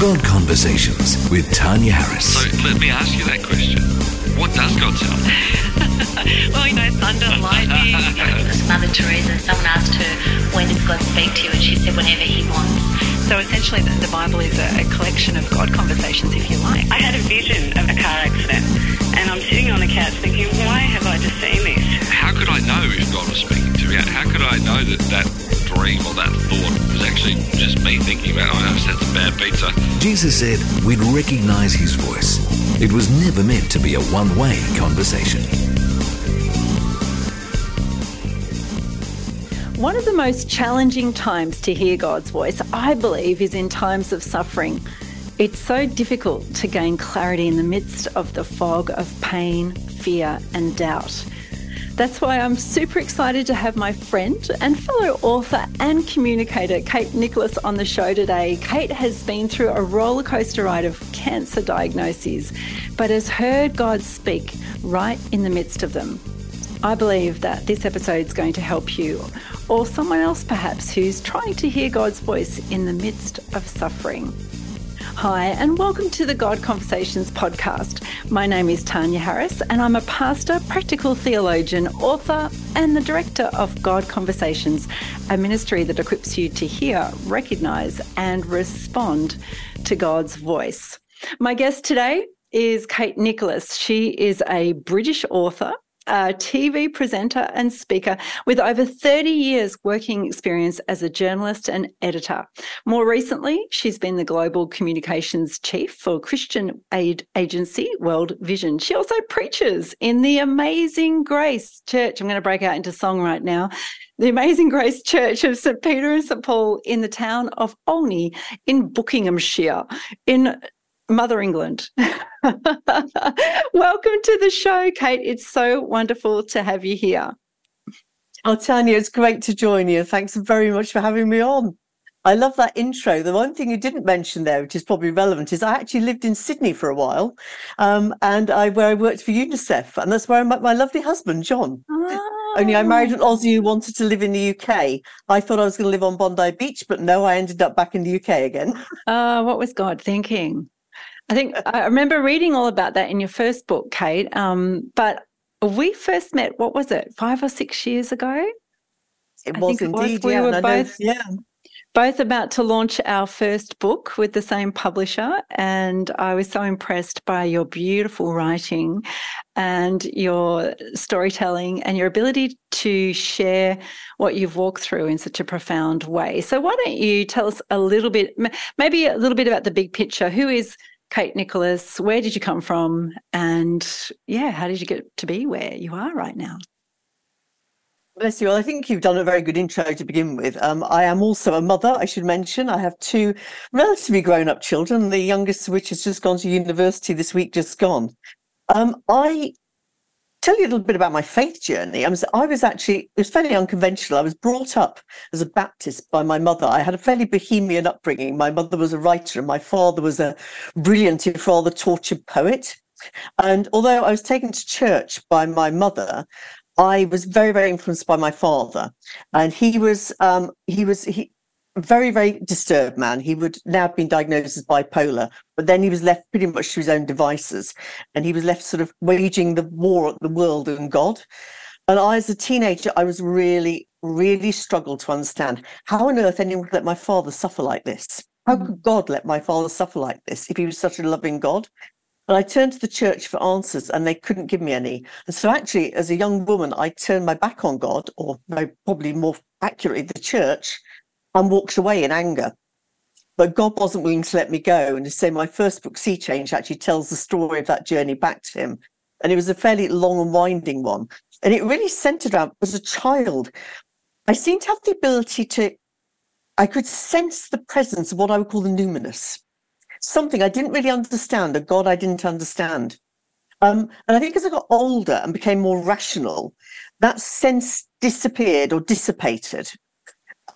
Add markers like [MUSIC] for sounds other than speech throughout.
God Conversations with Tanya Harris. So let me ask you that question. What does God sound like? [LAUGHS] well, you know, thunder, lightning. [LAUGHS] Mother Teresa, someone asked her, when does God speak to you? And she said, whenever he wants. So essentially, the, the Bible is a, a collection of God conversations, if you like. I had a vision of a car accident, and I'm sitting on the couch thinking, why have I just seen this? How could I know if God was speaking to me? How could I know that that dream or that thought was actually just me thinking about, oh, I just had some bad pizza? Jesus said we'd recognize his voice. It was never meant to be a one way conversation. One of the most challenging times to hear God's voice, I believe, is in times of suffering. It's so difficult to gain clarity in the midst of the fog of pain, fear, and doubt. That's why I'm super excited to have my friend and fellow author and communicator, Kate Nicholas, on the show today. Kate has been through a roller coaster ride of cancer diagnoses, but has heard God speak right in the midst of them. I believe that this episode is going to help you, or someone else perhaps who's trying to hear God's voice in the midst of suffering. Hi, and welcome to the God Conversations podcast. My name is Tanya Harris, and I'm a pastor, practical theologian, author, and the director of God Conversations, a ministry that equips you to hear, recognize, and respond to God's voice. My guest today is Kate Nicholas. She is a British author, a TV presenter and speaker with over 30 years working experience as a journalist and editor. More recently, she's been the global communications chief for Christian aid agency World Vision. She also preaches in the Amazing Grace Church. I'm going to break out into song right now. The Amazing Grace Church of St. Peter and St. Paul in the town of Olney in Buckinghamshire in Mother England. [LAUGHS] Welcome to the show, Kate. It's so wonderful to have you here. Oh, Tanya, it's great to join you. Thanks very much for having me on. I love that intro. The one thing you didn't mention there, which is probably relevant, is I actually lived in Sydney for a while, um, and I where I worked for UNICEF, and that's where I met my lovely husband, John. Oh. Only I married an Aussie who wanted to live in the UK. I thought I was going to live on Bondi Beach, but no, I ended up back in the UK again. Uh, what was God thinking? I think I remember reading all about that in your first book, Kate. Um, but we first met, what was it, five or six years ago? It I was indeed. It was. We yeah, were both, yeah. both about to launch our first book with the same publisher. And I was so impressed by your beautiful writing and your storytelling and your ability to share what you've walked through in such a profound way. So, why don't you tell us a little bit, maybe a little bit about the big picture? Who is Kate Nicholas, where did you come from? And yeah, how did you get to be where you are right now? Bless you. Well, I think you've done a very good intro to begin with. Um, I am also a mother, I should mention. I have two relatively grown up children, the youngest of which has just gone to university this week, just gone. Um, I tell you a little bit about my faith journey. I was, I was actually, it was fairly unconventional. I was brought up as a Baptist by my mother. I had a fairly bohemian upbringing. My mother was a writer and my father was a brilliant, if rather tortured poet. And although I was taken to church by my mother, I was very, very influenced by my father. And he was, um, he was, he, very, very disturbed man. He would now have been diagnosed as bipolar, but then he was left pretty much to his own devices. And he was left sort of waging the war at the world and God. And I, as a teenager, I was really, really struggled to understand how on earth anyone could let my father suffer like this. How mm. could God let my father suffer like this if he was such a loving God? And I turned to the church for answers and they couldn't give me any. And so, actually, as a young woman, I turned my back on God, or probably more accurately, the church, and walked away in anger. But God wasn't willing to let me go. And say my first book, Sea Change, actually tells the story of that journey back to him. And it was a fairly long and winding one. And it really centered around, as a child, I seemed to have the ability to, I could sense the presence of what I would call the numinous, something I didn't really understand, a God I didn't understand. Um, and I think as I got older and became more rational, that sense disappeared or dissipated.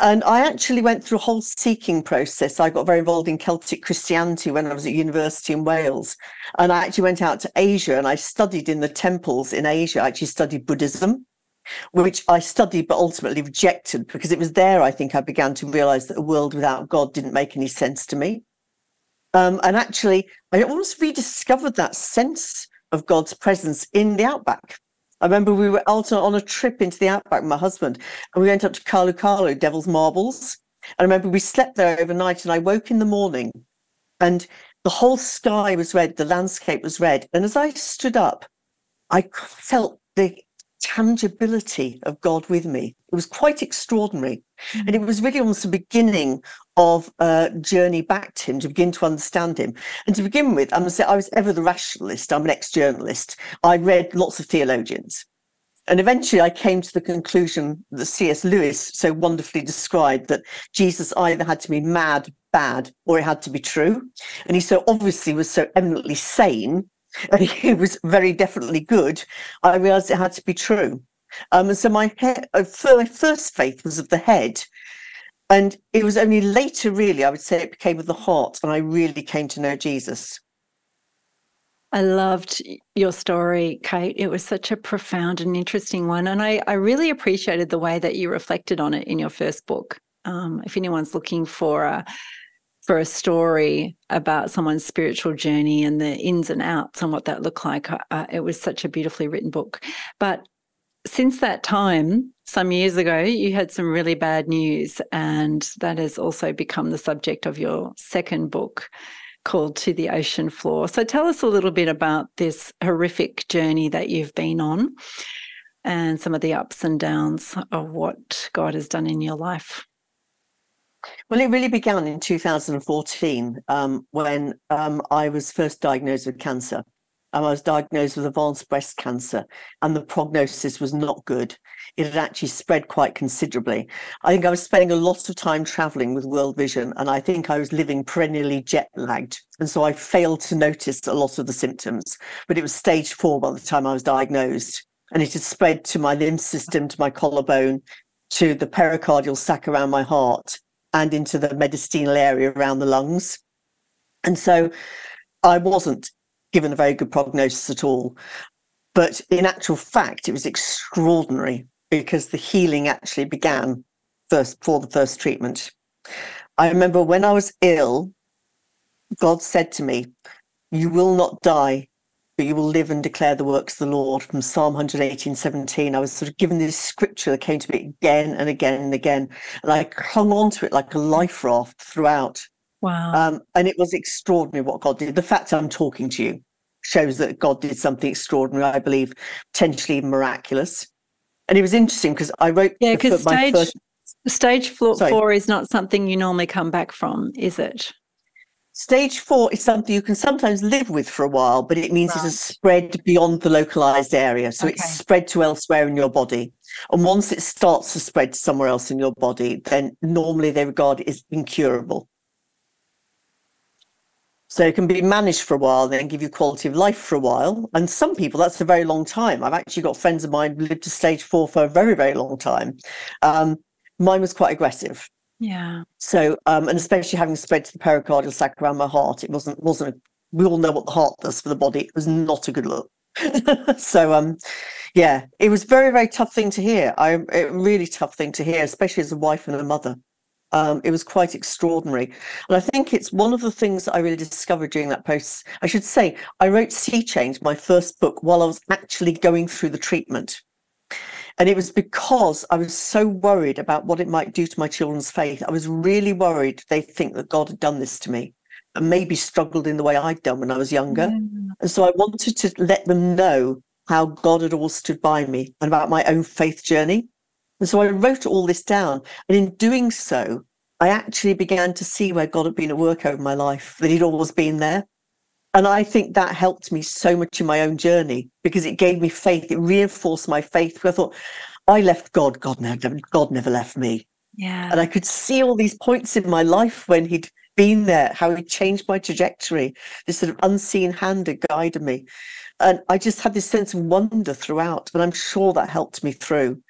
And I actually went through a whole seeking process. I got very involved in Celtic Christianity when I was at university in Wales. And I actually went out to Asia and I studied in the temples in Asia. I actually studied Buddhism, which I studied but ultimately rejected because it was there I think I began to realize that a world without God didn't make any sense to me. Um, and actually, I almost rediscovered that sense of God's presence in the outback. I remember we were out on a trip into the outback with my husband, and we went up to Karlu Karlu, Devil's Marbles. And I remember we slept there overnight, and I woke in the morning, and the whole sky was red, the landscape was red. And as I stood up, I felt the tangibility of God with me. It was quite extraordinary. Mm-hmm. And it was really almost the beginning of a journey back to him to begin to understand him. And to begin with, I must say, I was ever the rationalist. I'm an ex journalist. I read lots of theologians. And eventually I came to the conclusion that C.S. Lewis so wonderfully described that Jesus either had to be mad, bad, or it had to be true. And he so obviously was so eminently sane and [LAUGHS] he was very definitely good. I realized it had to be true. Um, and so my, uh, my first faith was of the head. And it was only later, really, I would say it became of the heart, and I really came to know Jesus. I loved your story, Kate. It was such a profound and interesting one. And I, I really appreciated the way that you reflected on it in your first book. Um, if anyone's looking for a for a story about someone's spiritual journey and the ins and outs and what that looked like, uh, it was such a beautifully written book. But since that time, some years ago, you had some really bad news, and that has also become the subject of your second book called To the Ocean Floor. So tell us a little bit about this horrific journey that you've been on and some of the ups and downs of what God has done in your life. Well, it really began in 2014 um, when um, I was first diagnosed with cancer. Um, I was diagnosed with advanced breast cancer, and the prognosis was not good. It had actually spread quite considerably. I think I was spending a lot of time traveling with World Vision, and I think I was living perennially jet lagged. And so I failed to notice a lot of the symptoms. But it was stage four by the time I was diagnosed, and it had spread to my lymph system, to my collarbone, to the pericardial sac around my heart, and into the mediastinal area around the lungs. And so I wasn't given a very good prognosis at all. But in actual fact, it was extraordinary because the healing actually began first for the first treatment. I remember when I was ill, God said to me, You will not die, but you will live and declare the works of the Lord from Psalm 118, 17. I was sort of given this scripture that came to me again and again and again. And I clung on to it like a life raft throughout. Wow. Um, and it was extraordinary what God did. The fact I'm talking to you shows that God did something extraordinary, I believe, potentially miraculous. And it was interesting because I wrote yeah, because stage, first... stage four, four is not something you normally come back from, is it? Stage four is something you can sometimes live with for a while, but it means right. it has spread beyond the localized area. So okay. it's spread to elsewhere in your body. And once it starts to spread somewhere else in your body, then normally they regard it as incurable. So it can be managed for a while, then give you quality of life for a while. And some people, that's a very long time. I've actually got friends of mine who lived to stage four for a very, very long time. Um, mine was quite aggressive. Yeah. So, um, and especially having spread to the pericardial sac around my heart, it wasn't wasn't. A, we all know what the heart does for the body. It was not a good look. [LAUGHS] so, um, yeah, it was very very tough thing to hear. I a really tough thing to hear, especially as a wife and a mother. Um, it was quite extraordinary. And I think it's one of the things I really discovered during that post. I should say, I wrote Sea Change, my first book, while I was actually going through the treatment. And it was because I was so worried about what it might do to my children's faith. I was really worried they'd think that God had done this to me and maybe struggled in the way I'd done when I was younger. Mm. And so I wanted to let them know how God had all stood by me and about my own faith journey. And so I wrote all this down. And in doing so, I actually began to see where God had been at work over my life, that He'd always been there. And I think that helped me so much in my own journey because it gave me faith. It reinforced my faith. I thought, I left God. God never, God never left me. Yeah. And I could see all these points in my life when he'd been there, how he changed my trajectory. This sort of unseen hand had guided me. And I just had this sense of wonder throughout. And I'm sure that helped me through.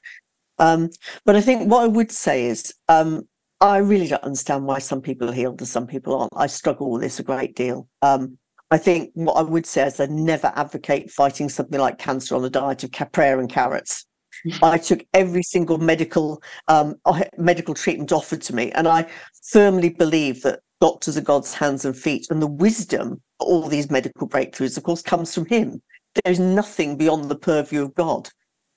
Um, but I think what I would say is um, I really don't understand why some people are healed and some people aren't. I struggle with this a great deal. Um, I think what I would say is I never advocate fighting something like cancer on a diet of prayer and carrots. [LAUGHS] I took every single medical um, medical treatment offered to me, and I firmly believe that doctors are God's hands and feet, and the wisdom for all these medical breakthroughs, of course, comes from Him. There's nothing beyond the purview of God.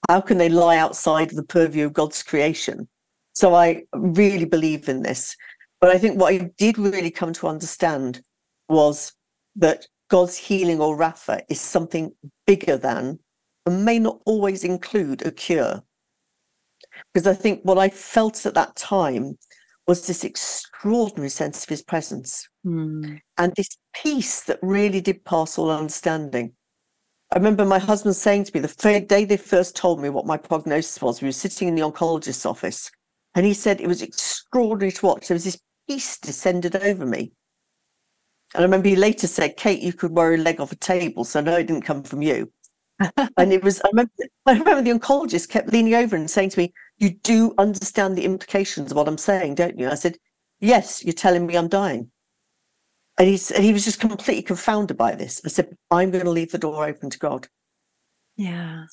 How can they lie outside of the purview of God's creation? So I really believe in this. But I think what I did really come to understand was that God's healing or Rapha is something bigger than and may not always include a cure. Because I think what I felt at that time was this extraordinary sense of his presence Mm. and this peace that really did pass all understanding. I remember my husband saying to me the day they first told me what my prognosis was, we were sitting in the oncologist's office, and he said it was extraordinary to watch. There was this peace descended over me. And I remember you later said, Kate, you could wear a leg off a table, so no, it didn't come from you. [LAUGHS] and it was, I remember, I remember the oncologist kept leaning over and saying to me, You do understand the implications of what I'm saying, don't you? I said, Yes, you're telling me I'm dying. And, he's, and he was just completely confounded by this. I said, I'm going to leave the door open to God. Yeah.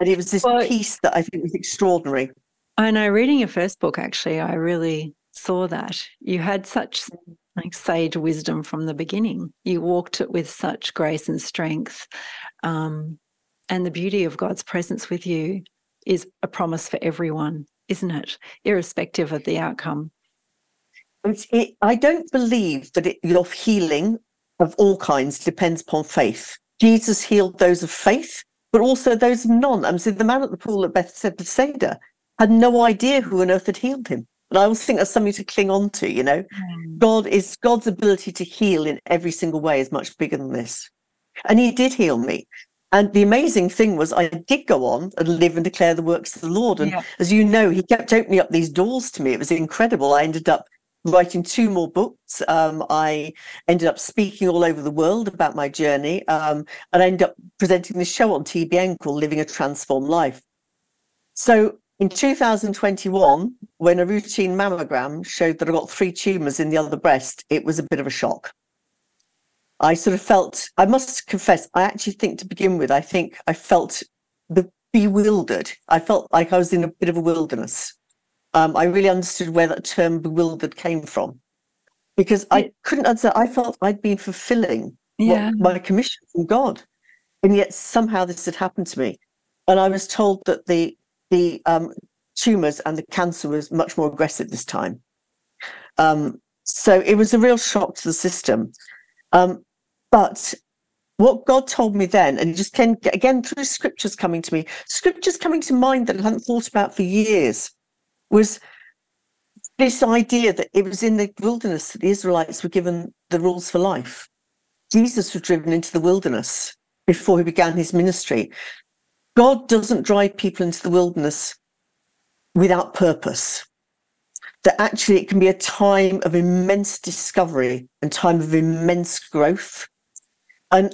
And it was this Well- peace that I think was extraordinary. I know reading your first book, actually, I really saw that. You had such mm. Like sage wisdom from the beginning. You walked it with such grace and strength. Um, and the beauty of God's presence with you is a promise for everyone, isn't it? Irrespective of the outcome. It, I don't believe that it, your healing of all kinds depends upon faith. Jesus healed those of faith, but also those of none. I mean, so the man at the pool at Bethsaida had no idea who on earth had healed him. And I always think that's something to cling on to, you know. God is God's ability to heal in every single way is much bigger than this. And he did heal me. And the amazing thing was I did go on and live and declare the works of the Lord. And Yeah. as you know, he kept opening up these doors to me. It was incredible. I ended up writing two more books. Um, I ended up speaking all over the world about my journey. Um, and I ended up presenting this show on TBN called Living a Transformed Life. So in 2021, when a routine mammogram showed that I got three tumors in the other breast, it was a bit of a shock. I sort of felt, I must confess, I actually think to begin with, I think I felt bewildered. I felt like I was in a bit of a wilderness. Um, I really understood where that term bewildered came from because I couldn't answer. I felt I'd been fulfilling Yeah. what my commission from God, and yet somehow this had happened to me. And I was told that the the um, tumors and the cancer was much more aggressive this time. Um, so it was a real shock to the system. Um, but what God told me then, and just came again through scriptures coming to me, scriptures coming to mind that I hadn't thought about for years, was this idea that it was in the wilderness that the Israelites were given the rules for life. Jesus was driven into the wilderness before he began his ministry. God doesn't drive people into the wilderness without purpose. That actually it can be a time of immense discovery and time of immense growth. And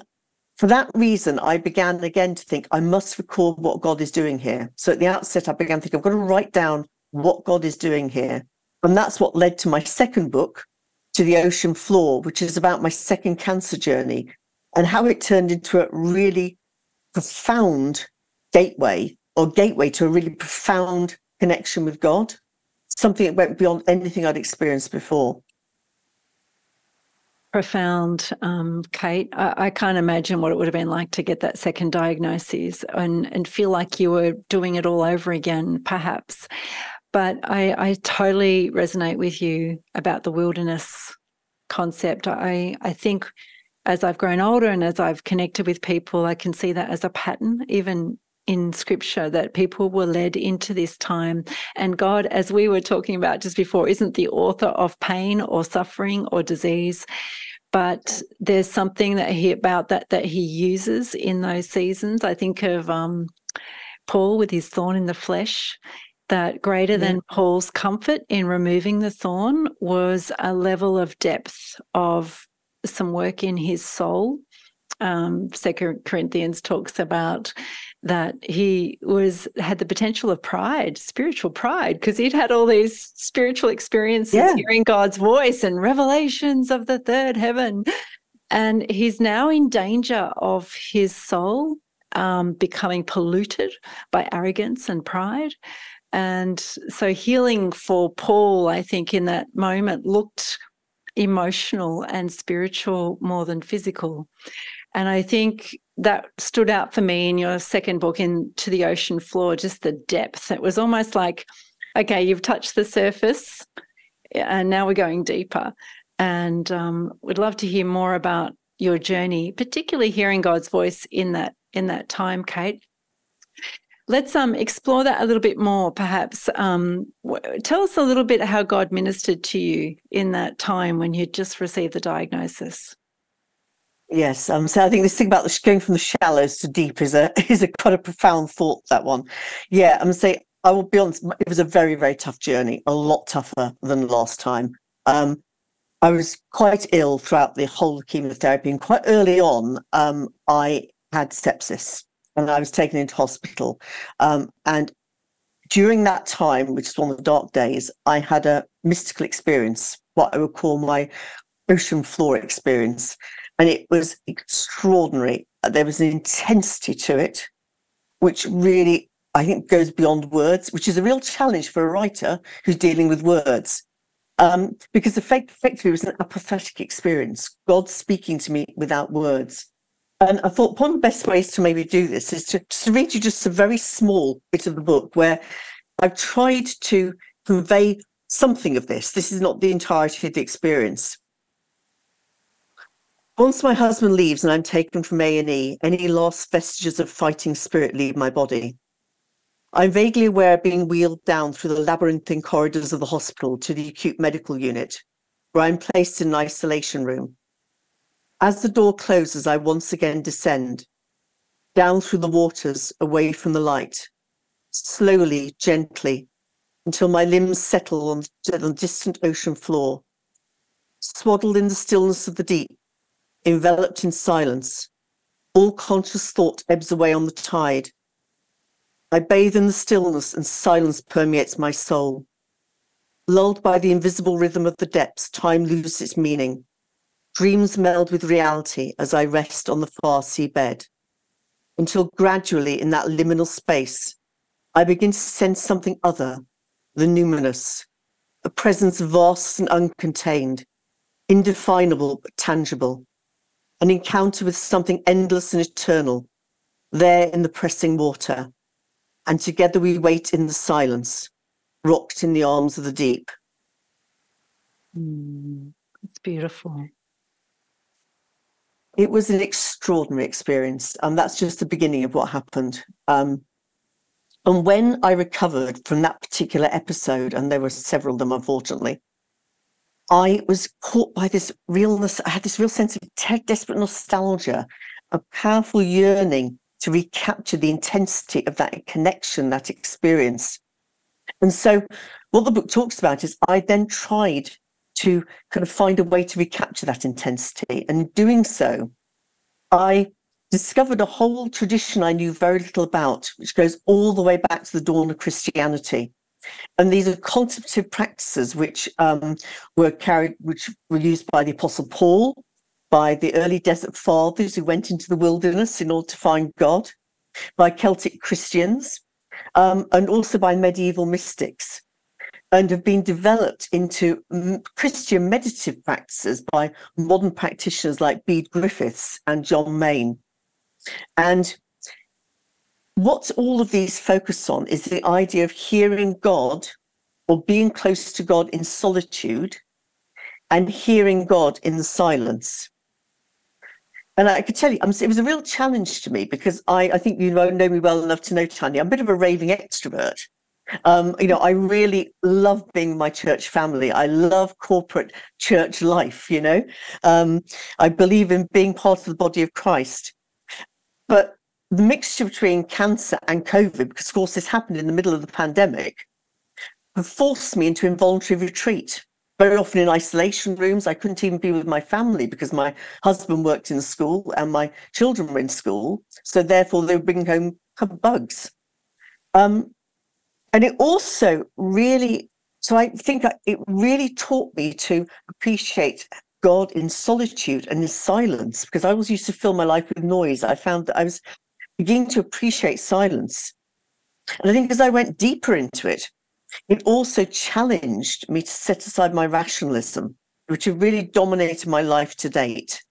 for that reason, I began again to think I must record what God is doing here. So at the outset, I began to think I've got to write down what God is doing here. And that's what led to my second book, To the Ocean Floor, which is about my second cancer journey and how it turned into a really profound gateway or gateway to a really profound connection with God, something that went beyond anything I'd experienced before. profound, um, Kate. I, I can't imagine what it would have been like to get that second diagnosis and, and feel like you were doing it all over again, perhaps. But I, I totally resonate with you about the wilderness concept. I, I think as I've grown older and as I've connected with people, I can see that as a pattern, even in scripture, that people were led into this time. And God, as we were talking about just before, isn't the author of pain or suffering or disease but there's something that he about that that he uses in those seasons. I think of um, Paul with his thorn in the flesh. That greater than Paul's comfort in removing the thorn was a level of depth of some work in his soul. Um, Second Corinthians talks about that he was had the potential of pride, spiritual pride, because he'd had all these spiritual experiences, Yeah. hearing God's voice and revelations of the third heaven. And he's now in danger of his soul um, becoming polluted by arrogance and pride. And so, healing for Paul, I think, in that moment looked emotional and spiritual more than physical. And I think that stood out for me in your second book, Into the Ocean Floor, just the depth. It was almost like, okay, you've touched the surface and now we're going deeper. And um, we'd love to hear more about your journey, particularly hearing God's voice in that in that time, Kate. Let's um, explore that a little bit more, perhaps. Um, tell us a little bit how God ministered to you in that time when you just received the diagnosis. Yes, um, so I think this thing about the, going from the shallows to deep is a [LAUGHS] is a quite a profound thought. That one, yeah. I'm say I will be honest. It was a very very tough journey, a lot tougher than last time. Um, I was quite ill throughout the whole chemotherapy, and quite early on, um, I had sepsis, and I was taken into hospital. Um, and during that time, which is one of the dark days, I had a mystical experience, what I would call my ocean floor experience and it was extraordinary. There was an intensity to it, which really, I think, goes beyond words, which is a real challenge for a writer who's dealing with words. Um, because effectively, it was an apophatic experience, God speaking to me without words. And I thought one of the best ways to maybe do this is to, to read you just a very small bit of the book where I've tried to convey something of this. This is not the entirety of the experience. Once my husband leaves and I'm taken from A&E, any last vestiges of fighting spirit leave my body. I'm vaguely aware of being wheeled down through the labyrinthine corridors of the hospital to the acute medical unit, where I'm placed in an isolation room. As the door closes, I once again descend, down through the waters, away from the light, slowly, gently, until my limbs settle on the distant ocean floor. Swaddled in the stillness of the deep, enveloped in silence. All conscious thought ebbs away on the tide. I bathe in the stillness and silence permeates my soul. Lulled by the invisible rhythm of the depths, time loses its meaning. Dreams meld with reality as I rest on the far seabed. Until gradually, in that liminal space, I begin to sense something other, the numinous, a presence vast and uncontained, indefinable but tangible an encounter with something endless and eternal, there in the pressing water. And together we wait in the silence, rocked in the arms of the deep. Mm, it's beautiful. It was an extraordinary experience. And that's just the beginning of what happened. Um, and when I recovered from that particular episode, and there were several of them, unfortunately, I was caught by this realness. I had this real sense of te- desperate nostalgia, a powerful yearning to recapture the intensity of that connection, that experience. And so, what the book talks about is I then tried to kind of find a way to recapture that intensity. And in doing so, I discovered a whole tradition I knew very little about, which goes all the way back to the dawn of Christianity. And these are contemplative practices which um, were carried, which were used by the Apostle Paul, by the early desert fathers who went into the wilderness in order to find God, by Celtic Christians, um, and also by medieval mystics, and have been developed into Christian meditative practices by modern practitioners like Bede Griffiths and John Main. And what all of these focus on is the idea of hearing God or being close to God in solitude and hearing God in silence. And I could tell you, it was a real challenge to me because I, I think you know, know me well enough to know, Tanya, I'm a bit of a raving extrovert. Um, you know, I really love being my church family. I love corporate church life, you know. Um, I believe in being part of the body of Christ. But the mixture between cancer and COVID, because of course this happened in the middle of the pandemic, forced me into involuntary retreat. Very often in isolation rooms, I couldn't even be with my family because my husband worked in school and my children were in school. So therefore, they were bringing home bugs. Um, and it also really, so I think it really taught me to appreciate God in solitude and in silence because I was used to fill my life with noise. I found that I was beginning to appreciate silence. And I think as I went deeper into it, it also challenged me to set aside my rationalism which had really dominated my life to date.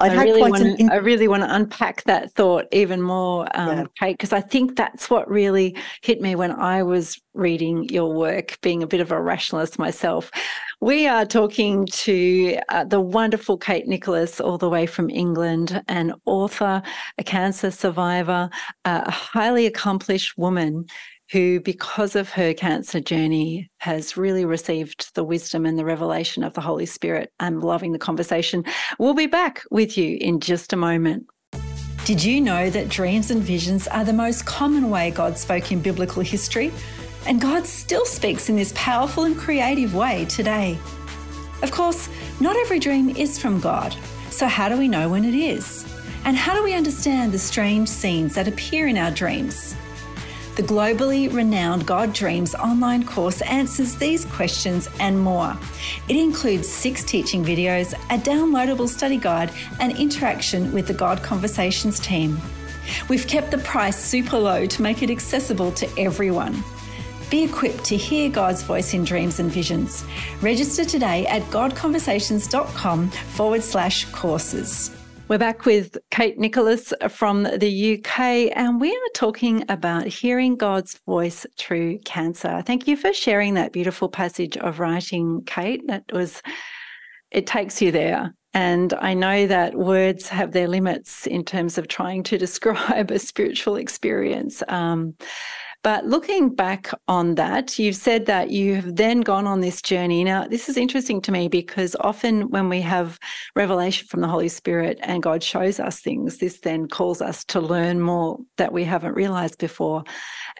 I'd I really, want, in- I really want to unpack that thought even more, um, yeah. Kate, because I think that's what really hit me when I was reading your work, being a bit of a rationalist myself. We are talking to uh, the wonderful Kate Nicholas, all the way from England, an author, a cancer survivor, uh, a highly accomplished woman who, because of her cancer journey, has really received the wisdom and the revelation of the Holy Spirit. I'm loving the conversation. We'll be back with you in just a moment. Did you know that dreams and visions are the most common way God spoke in biblical history? And God still speaks in this powerful and creative way today. Of course, not every dream is from God. So, how do we know when it is? And how do we understand the strange scenes that appear in our dreams? The globally renowned God Dreams online course answers these questions and more. It includes six teaching videos, a downloadable study guide, and interaction with the God Conversations team. We've kept the price super low to make it accessible to everyone. Be equipped to hear God's voice in dreams and visions. Register today at godconversations.com forward slash courses. We're back with Kate Nicholas from the UK, and we are talking about hearing God's voice through cancer. Thank you for sharing that beautiful passage of writing, Kate. That was, it takes you there. And I know that words have their limits in terms of trying to [LAUGHS] describe a spiritual experience. Um, but looking back on that, you've said that you've then gone on this journey. Now, this is interesting to me because often when we have revelation from the Holy Spirit and God shows us things, this then calls us to learn more that we haven't realized before.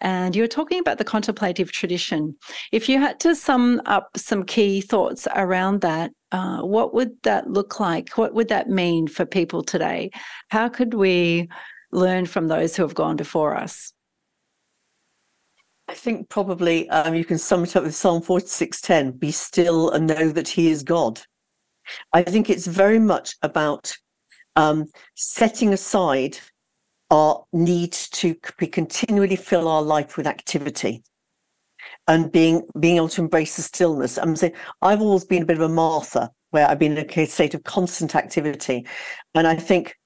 And you were talking about the contemplative tradition. If you had to sum up some key thoughts around that, uh, what would that look like? What would that mean for people today? How could we learn from those who have gone before us? I think probably um, you can sum it up with Psalm 46:10, be still and know that he is God. I think it's very much about um, setting aside our need to continually fill our life with activity and being being able to embrace the stillness. I'm saying I've always been a bit of a Martha where I've been in a state of constant activity. And I think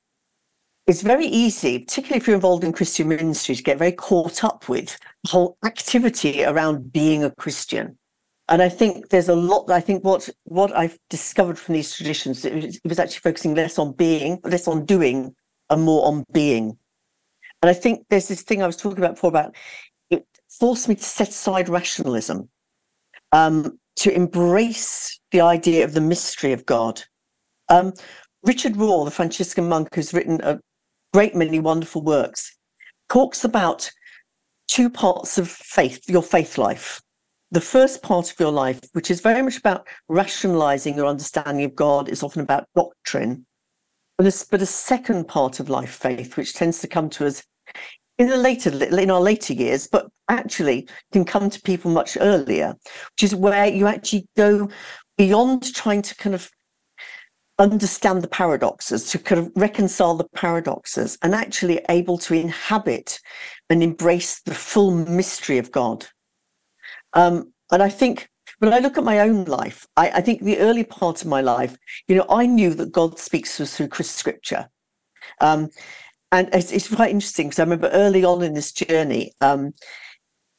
it's very easy, particularly if you're involved in Christian ministry, to get very caught up with the whole activity around being a Christian. And I think there's a lot. I think what what I've discovered from these traditions it was, actually focusing less on being, less on doing, and more on being. And I think there's this thing I was talking about before about it forced me to set aside rationalism, um, to embrace the idea of the mystery of God. Um, Richard Rohr, the Franciscan monk who's written a great many wonderful works, talks about two parts of faith, your faith life. The first part of your life, which is very much about rationalizing your understanding of God, is often about doctrine. But a, but a second part of life faith, which tends to come to us in the later in our later years, but actually can come to people much earlier, which is where you actually go beyond trying to kind of understand the paradoxes, to kind of reconcile the paradoxes, and actually able to inhabit and embrace the full mystery of God. Um, and I think when I look at my own life, I, I, think the early part of my life, you know, I knew that God speaks to us through scripture. Um, and it's, it's, quite interesting because I remember early on in this journey, um,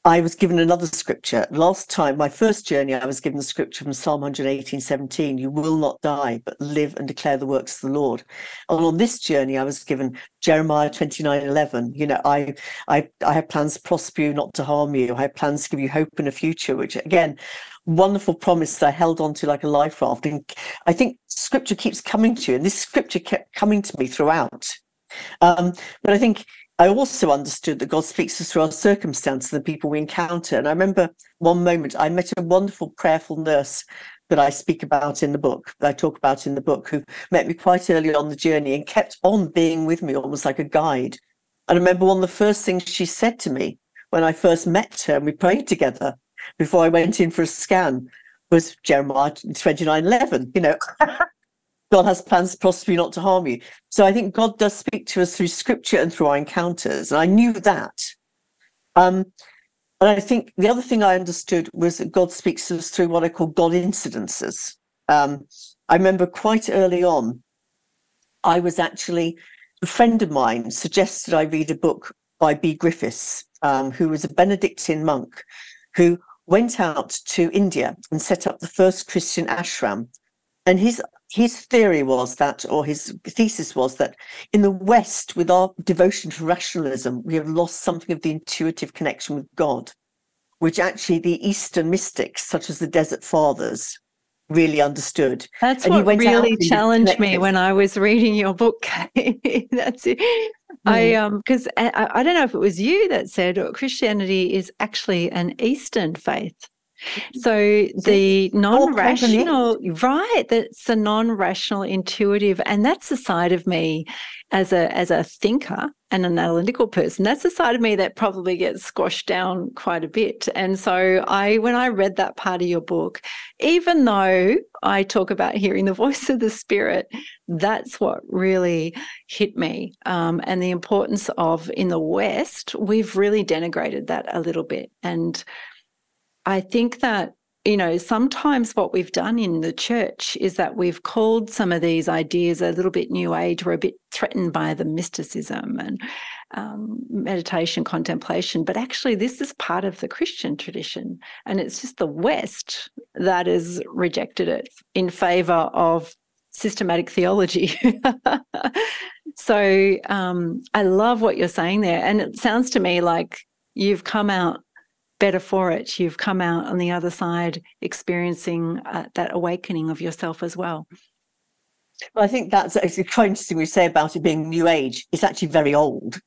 I was given another scripture. Last time, my first journey, I was given the scripture from Psalm 118, 17. You will not die, but live and declare the works of the Lord. And on this journey, I was given Jeremiah 29, 11. You know, I, I, I have plans to prosper you, not to harm you. I have plans to give you hope and a future, which again, wonderful promise that I held on to like a life raft. And I think scripture keeps coming to you. And this scripture kept coming to me throughout. Um, but I think I also understood that God speaks us through our circumstances, and the people we encounter. And I remember one moment I met a wonderful prayerful nurse that I speak about in the book, that I talk about in the book, who met me quite early on the journey and kept on being with me almost like a guide. And I remember one of the first things she said to me when I first met her and we prayed together before I went in for a scan was Jeremiah 29 11, you know. [LAUGHS] God has plans to prosper you, not to harm you. So I think God does speak to us through scripture and through our encounters. And I knew that. Um, and I think the other thing I understood was that God speaks to us through what I call God incidences. Um, I remember quite early on, I was actually a friend of mine suggested I read a book by Bede Griffiths, um, who was a Benedictine monk who went out to India and set up the first Christian ashram. And his his theory was that, or his thesis was that, in the West, with our devotion to rationalism, we have lost something of the intuitive connection with God, which actually the Eastern mystics, such as the Desert Fathers, really understood. That's And he what really challenged me when I was reading your book. [LAUGHS] That's it. I um because I, I I don't know if it was you that said Christianity is actually an Eastern faith. So the come from the non-rational, right? That's a non-rational, intuitive, and that's the side of me as a as a thinker and an analytical person. That's the side of me that probably gets squashed down quite a bit. And so I, when I read that part of your book, even though I talk about hearing the [LAUGHS] voice of the spirit, that's what really hit me. Um, and the importance of in the West, we've really denigrated that a little bit. And I think that, you know, sometimes what we've done in the church is that we've called some of these ideas a little bit new age or a bit threatened by the mysticism and um, meditation, contemplation. But actually, this is part of the Christian tradition. And it's just the West that has rejected it in favor of systematic theology. [LAUGHS] so um, I love what you're saying there. And it sounds to me like you've come out better for it. You've come out on the other side experiencing uh, that awakening of yourself as well. Well, I think that's actually quite interesting. We say about it being new age. It's actually very old.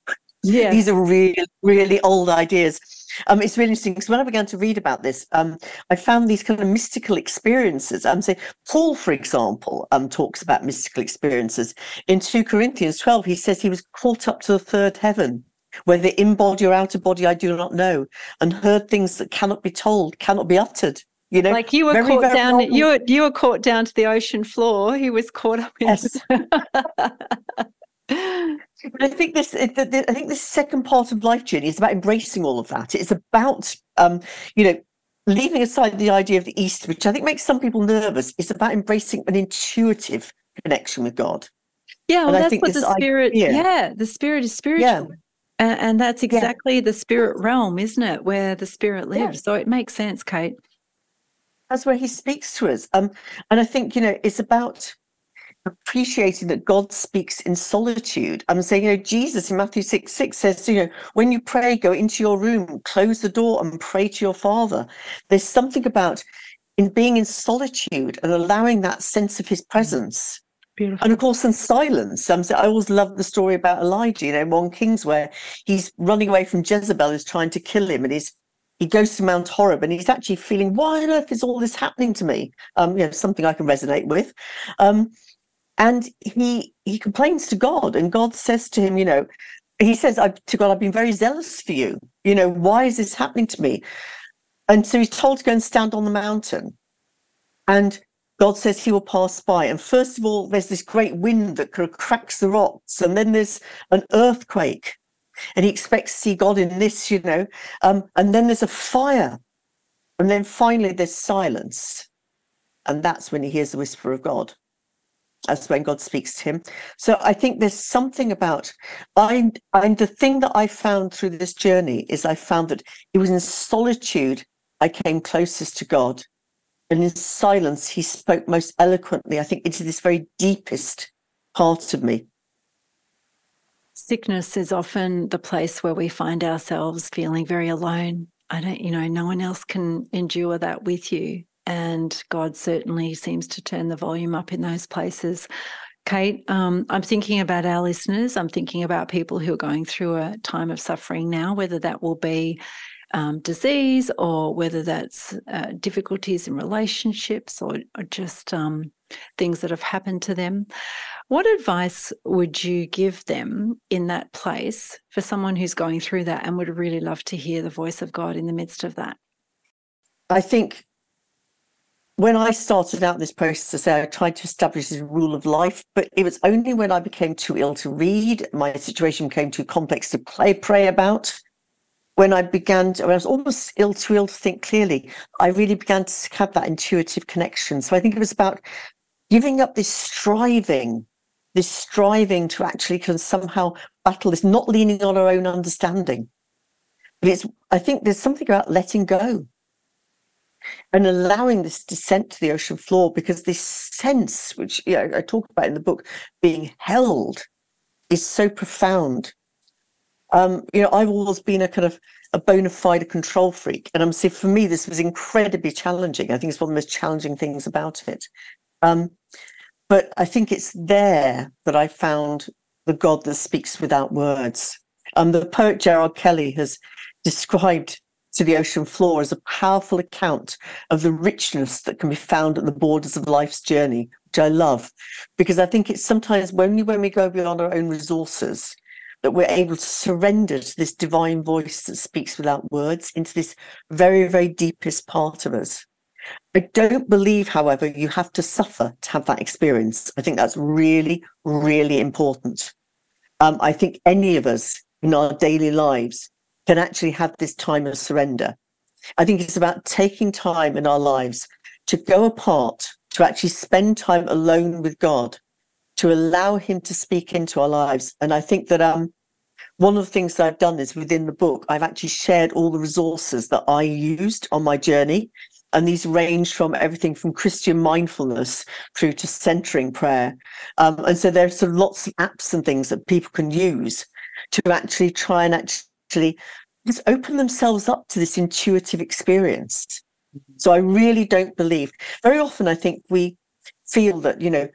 Yeah. These are really, really old ideas. Um, it's really interesting because when I began to read about this, um, I found these kind of mystical experiences. I'm saying Paul, for example, um, talks about mystical experiences. In 2 Corinthians 12, he says he was caught up to the third heaven, whether in body or out of body, I do not know, and heard things that cannot be told, cannot be uttered. You know, Like you were very, caught very down, old. you were, you were caught down to the ocean floor. He was caught up in. Yes. [LAUGHS] But I think this, it- the- the- I think this second part of life journey is about embracing all of that. It's about, um, you know, leaving aside the idea of the East, which I think makes some people nervous. It's about embracing an intuitive connection with God. Yeah, well, And I that's think what the spirit. idea- Yeah, the spirit is spiritual, and, and that's Yeah. exactly the spirit realm, isn't it? Where the spirit lives. Yeah. So it makes sense, Kate. That's where He speaks to us. Um, and I think you know, it's about appreciating that God speaks in solitude. I'm saying, you know, Jesus in Matthew 6 6 says, you know, when you pray, go into your room, close the door, and pray to your Father. There's something about in being in solitude and allowing that sense of his presence. Beautiful. And of course, in silence. Um, so I always love the story about Elijah, you know, 1 Kings, where he's running away from Jezebel, who's trying to kill him, and he's he goes to Mount Horeb and he's actually feeling, why on earth is all this happening to me? Um, you know, something I can resonate with. Um, and he he complains to God, and God says to him, you know, he says to God, I've been very zealous for you. You know, why is this happening to me? And so he's told to go and stand on the mountain. And God says he will pass by. And first of all, there's this great wind that cracks the rocks, and then there's an earthquake. And he expects to see God in this, you know. Um, and then there's a fire. And then finally there's silence. And that's when he hears the whisper of God. That's when God speaks to him. So I think there's something about I and the thing that I found through this journey is I found that it was in solitude I came closest to God. And in silence he spoke most eloquently, I think, into this very deepest part of me. Sickness is often the place where we find ourselves feeling very alone. I don't, you know, no one else can endure that with you. And God certainly seems to turn the volume up in those places. Kate, um, I'm thinking about our listeners. I'm thinking about people who are going through a time of suffering now, whether that will be um, disease or whether that's uh, difficulties in relationships or, or just um, things that have happened to them. What advice would you give them in that place for someone who's going through that and would really love to hear the voice of God in the midst of that? I think when I started out this process, I tried to establish this rule of life, but it was only when I became too ill to read, my situation became too complex to play, pray about, when I began to, when I was almost ill too ill to think clearly, I really began to have that intuitive connection. So I think it was about giving up this striving, this striving to actually can somehow battle this, not leaning on our own understanding. But it's, I think there's something about letting go and allowing this descent to the ocean floor because this sense, which you know, I talk about in the book, being held is so profound. Um, you know, I've always been a kind of a bona fide control freak. And I'm saying for me, this was incredibly challenging. I think it's one of the most challenging things about it. Um, but I think it's there that I found the God that speaks without words. Um, the poet Gerard Kelly has described to the ocean floor as a powerful account of the richness that can be found at the borders of life's journey, which I love, because I think it's sometimes only when we go beyond our own resources that we're able to surrender to this divine voice that speaks without words into this very, very deepest part of us. I don't believe, however, you have to suffer to have that experience. I think that's really, really important. Um, I think any of us in our daily lives can actually have this time of surrender. I think it's about taking time in our lives to go apart, to actually spend time alone with God, to allow Him to speak into our lives. And I think that um, one of the things that I've done is within the book, I've actually shared all the resources that I used on my journey. And these range from everything from Christian mindfulness through to centering prayer. Um, and so there's sort of lots of apps and things that people can use to actually try and actually just open themselves up to this intuitive experience. So I really don't believe. Very often, I think we feel that you know.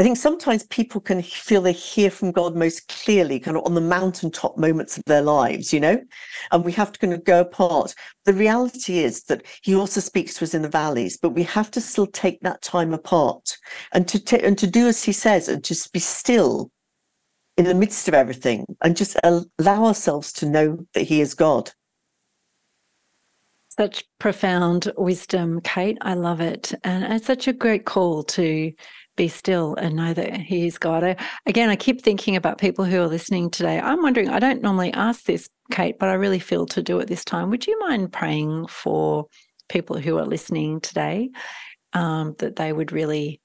I think sometimes people can feel they hear from God most clearly, kind of on the mountaintop moments of their lives, you know, and we have to kind of go apart. The reality is that He also speaks to us in the valleys, but we have to still take that time apart and to t- and to do as He says and just be still in the midst of everything and just allow ourselves to know that He is God. Such profound wisdom, Kate. I love it. And it's such a great call to be still and know that He is God. I, again, I keep thinking about people who are listening today. I'm wondering, I don't normally ask this, Kate, but I really feel to do it this time. Would you mind praying for people who are listening today um, that they would really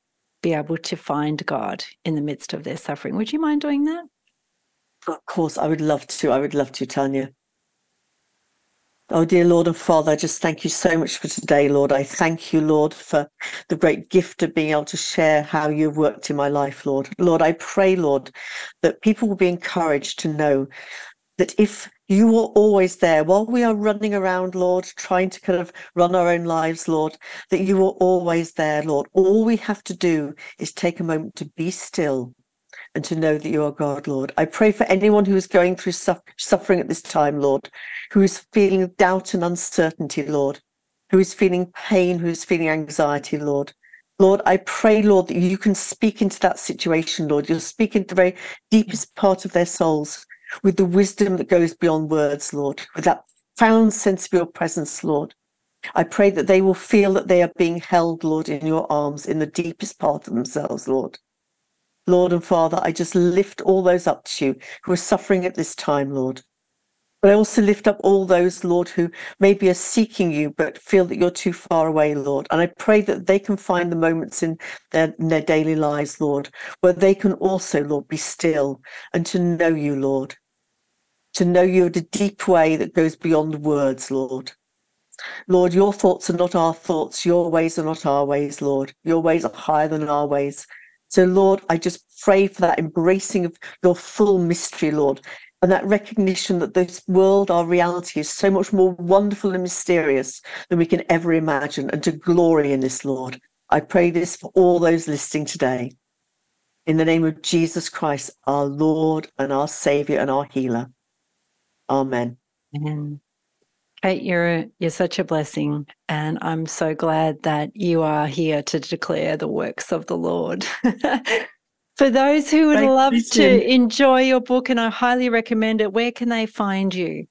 be able to find God in the midst of their suffering. Would you mind doing that? Of course, I would love to. I would love to, Tanya. Oh, dear Lord and Father, I just thank you so much for today, Lord. I thank you, Lord, for the great gift of being able to share how you've worked in my life, Lord. Lord, I pray, Lord, that people will be encouraged to know that if you are always there while we are running around, Lord, trying to kind of run our own lives, Lord, that you are always there, Lord. All we have to do is take a moment to be still and to know that you are God, Lord. I pray for anyone who is going through suffering at this time, Lord, who is feeling doubt and uncertainty, Lord, who is feeling pain, who is feeling anxiety, Lord. Lord, I pray, Lord, that you can speak into that situation, Lord. You'll speak into the very deepest part of their souls with the wisdom that goes beyond words, Lord, with that profound sense of your presence, Lord. I pray that they will feel that they are being held, Lord, in your arms in the deepest part of themselves, Lord. Lord and Father, I just lift all those up to you who are suffering at this time, Lord. But I also lift up all those, Lord, who maybe are seeking you but feel that you're too far away, Lord. And I pray that they can find the moments in their, in their daily lives, Lord, where they can also, Lord, be still and to know you, Lord. To know you in a deep way that goes beyond words, Lord. Lord, your thoughts are not our thoughts. Your ways are not our ways, Lord. Your ways are higher than our ways. So, Lord, I just pray for that embracing of your full mystery, Lord, and that recognition that this world, our reality, is so much more wonderful and mysterious than we can ever imagine, and to glory in this, Lord. I pray this for all those listening today. In the name of Jesus Christ, our Lord and our Savior and our healer. Amen. Amen. Kate, you're you're such a blessing, and I'm so glad that you are here to declare the works of the Lord. [LAUGHS] For those who would Thank love to enjoy your book, and I highly recommend it, where can they find you?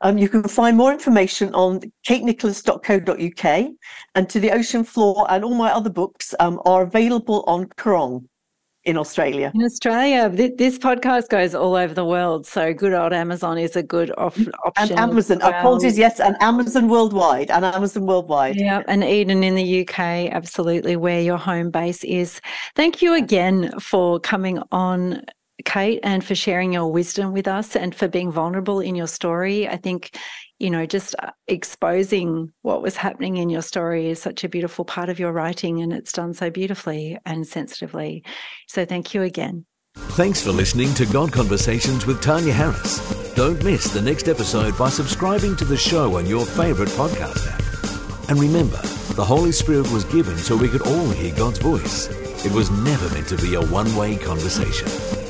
Um, you can find more information on katenicholas.co.uk and to the ocean floor and all my other books um, are available on Koorong. In Australia. In Australia, th- this podcast goes all over the world. So good old Amazon is a good off- mm, option. And Amazon, well. apologies, yes, and Amazon worldwide, and Amazon worldwide. Yeah, and Eden in the UK, absolutely where your home base is. Thank you again for coming on, Kate, and for sharing your wisdom with us and for being vulnerable in your story. I think, you know, just uh, exposing what was happening in your story is such a beautiful part of your writing, and it's done so beautifully and sensitively. So thank you again. Thanks for listening to God Conversations with Tanya Harris. Don't miss the next episode by subscribing to the show on your favourite podcast app. And remember, the Holy Spirit was given so we could all hear God's voice. It was never meant to be a one way conversation.